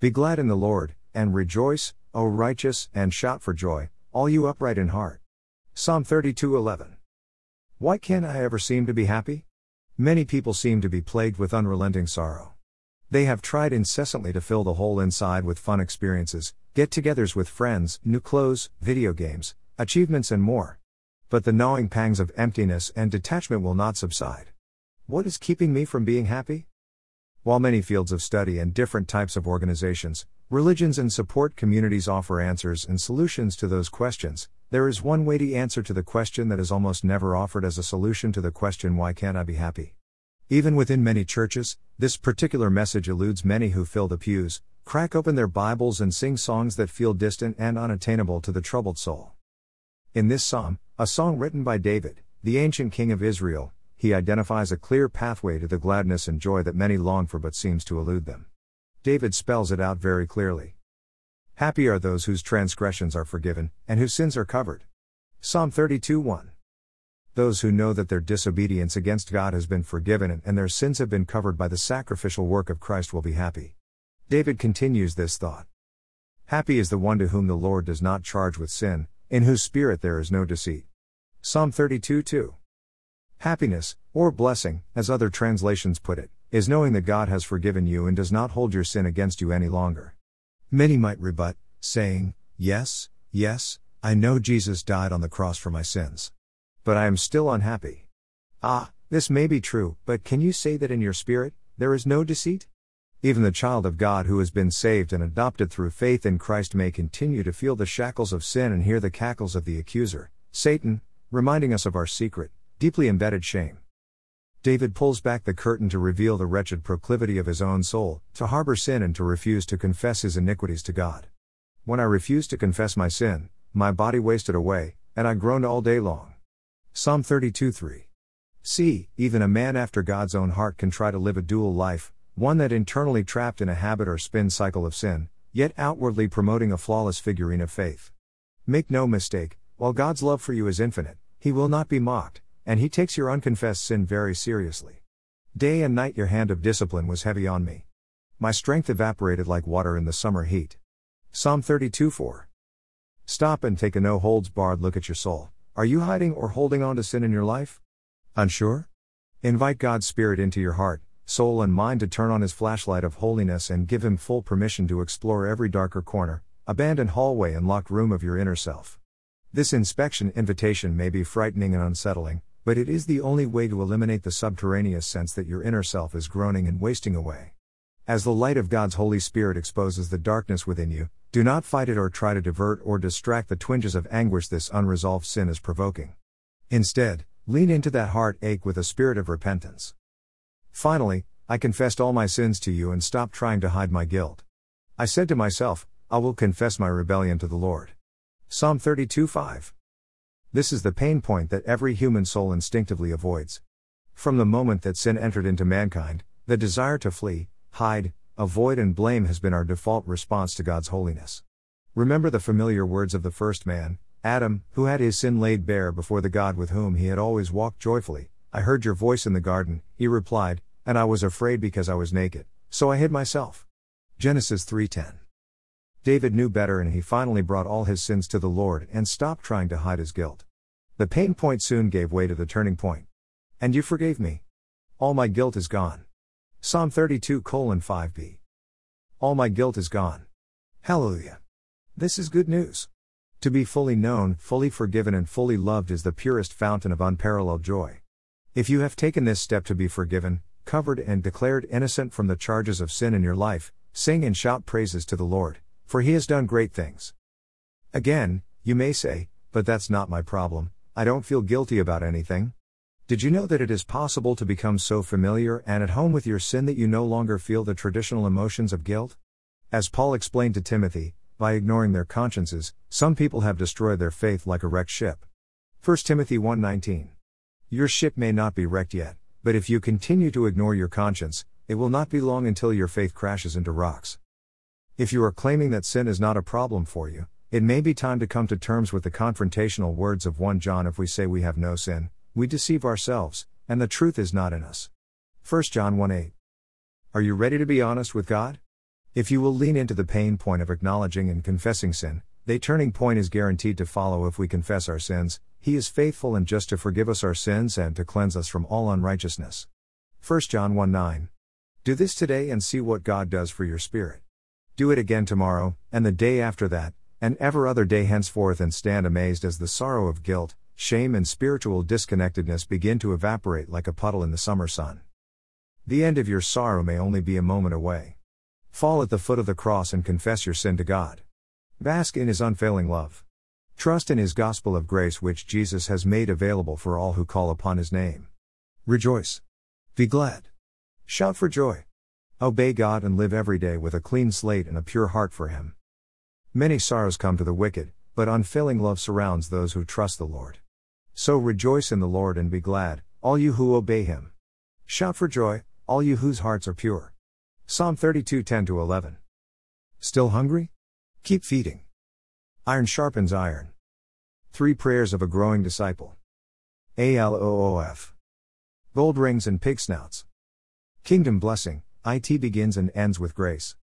Be glad in the Lord, and rejoice, O righteous, and shout for joy, all you upright in heart. Psalm 32:11. Why can't I ever seem to be happy? Many people seem to be plagued with unrelenting sorrow. They have tried incessantly to fill the hole inside with fun experiences, get togethers with friends, new clothes, video games, achievements, and more. But the gnawing pangs of emptiness and detachment will not subside. What is keeping me from being happy? While many fields of study and different types of organizations, religions, and support communities offer answers and solutions to those questions, there is one weighty answer to the question that is almost never offered as a solution to the question why can't I be happy? Even within many churches, this particular message eludes many who fill the pews, crack open their Bibles, and sing songs that feel distant and unattainable to the troubled soul. In this psalm, a song written by David, the ancient king of Israel, he identifies a clear pathway to the gladness and joy that many long for but seems to elude them. David spells it out very clearly. Happy are those whose transgressions are forgiven, and whose sins are covered. Psalm 32 1. Those who know that their disobedience against God has been forgiven and their sins have been covered by the sacrificial work of Christ will be happy. David continues this thought. Happy is the one to whom the Lord does not charge with sin, in whose spirit there is no deceit. Psalm 32 2. Happiness, or blessing, as other translations put it, is knowing that God has forgiven you and does not hold your sin against you any longer. Many might rebut, saying, Yes, yes, I know Jesus died on the cross for my sins. But I am still unhappy. Ah, this may be true, but can you say that in your spirit, there is no deceit? Even the child of God who has been saved and adopted through faith in Christ may continue to feel the shackles of sin and hear the cackles of the accuser, Satan, reminding us of our secret, deeply embedded shame. David pulls back the curtain to reveal the wretched proclivity of his own soul, to harbor sin and to refuse to confess his iniquities to God. When I refused to confess my sin, my body wasted away, and I groaned all day long. Psalm 32 3. See, even a man after God's own heart can try to live a dual life, one that internally trapped in a habit or spin cycle of sin, yet outwardly promoting a flawless figurine of faith. Make no mistake, while God's love for you is infinite, He will not be mocked, and he takes your unconfessed sin very seriously. Day and night your hand of discipline was heavy on me. My strength evaporated like water in the summer heat. Psalm 32 4. Stop and take a no holds barred look at your soul. Are you hiding or holding on to sin in your life? Unsure? Invite God's Spirit into your heart, soul, and mind to turn on His flashlight of holiness and give Him full permission to explore every darker corner, abandoned hallway, and locked room of your inner self. This inspection invitation may be frightening and unsettling, but it is the only way to eliminate the subterraneous sense that your inner self is groaning and wasting away. As the light of God's Holy Spirit exposes the darkness within you, do not fight it or try to divert or distract the twinges of anguish this unresolved sin is provoking. Instead, lean into that heart ache with a spirit of repentance. Finally, I confessed all my sins to you and stopped trying to hide my guilt. I said to myself, I will confess my rebellion to the Lord. Psalm 32 5. This is the pain point that every human soul instinctively avoids. From the moment that sin entered into mankind, the desire to flee, hide, avoid, and blame has been our default response to God's holiness. Remember the familiar words of the first man, Adam, who had his sin laid bare before the God with whom he had always walked joyfully. I heard your voice in the garden, he replied, and I was afraid because I was naked, so I hid myself. Genesis 3:10. David knew better and he finally brought all his sins to the Lord and stopped trying to hide his guilt. The pain point soon gave way to the turning point. And you forgave me. All my guilt is gone. Psalm 32 5b. All my guilt is gone. Hallelujah. This is good news. To be fully known, fully forgiven, and fully loved is the purest fountain of unparalleled joy. If you have taken this step to be forgiven, covered, and declared innocent from the charges of sin in your life, sing and shout praises to the Lord for he has done great things. Again, you may say, but that's not my problem, I don't feel guilty about anything. Did you know that it is possible to become so familiar and at home with your sin that you no longer feel the traditional emotions of guilt? As Paul explained to Timothy, by ignoring their consciences, some people have destroyed their faith like a wrecked ship. 1 Timothy 1:19. Your ship may not be wrecked yet, but if you continue to ignore your conscience, it will not be long until your faith crashes into rocks. If you are claiming that sin is not a problem for you, it may be time to come to terms with the confrontational words of 1 John if we say we have no sin, we deceive ourselves, and the truth is not in us. 1 John 1 8. Are you ready to be honest with God? If you will lean into the pain point of acknowledging and confessing sin, the turning point is guaranteed to follow if we confess our sins. He is faithful and just to forgive us our sins and to cleanse us from all unrighteousness. 1 John 1 9. Do this today and see what God does for your spirit. Do it again tomorrow, and the day after that, and ever other day henceforth, and stand amazed as the sorrow of guilt, shame, and spiritual disconnectedness begin to evaporate like a puddle in the summer sun. The end of your sorrow may only be a moment away. Fall at the foot of the cross and confess your sin to God. Bask in His unfailing love. Trust in His gospel of grace, which Jesus has made available for all who call upon His name. Rejoice. Be glad. Shout for joy. Obey God and live every day with a clean slate and a pure heart for Him. Many sorrows come to the wicked, but unfailing love surrounds those who trust the Lord. So rejoice in the Lord and be glad, all you who obey Him. Shout for joy, all you whose hearts are pure. Psalm 32 10 11. Still hungry? Keep feeding. Iron sharpens iron. Three prayers of a growing disciple. ALOOF. Gold rings and pig snouts. Kingdom blessing, IT begins and ends with grace.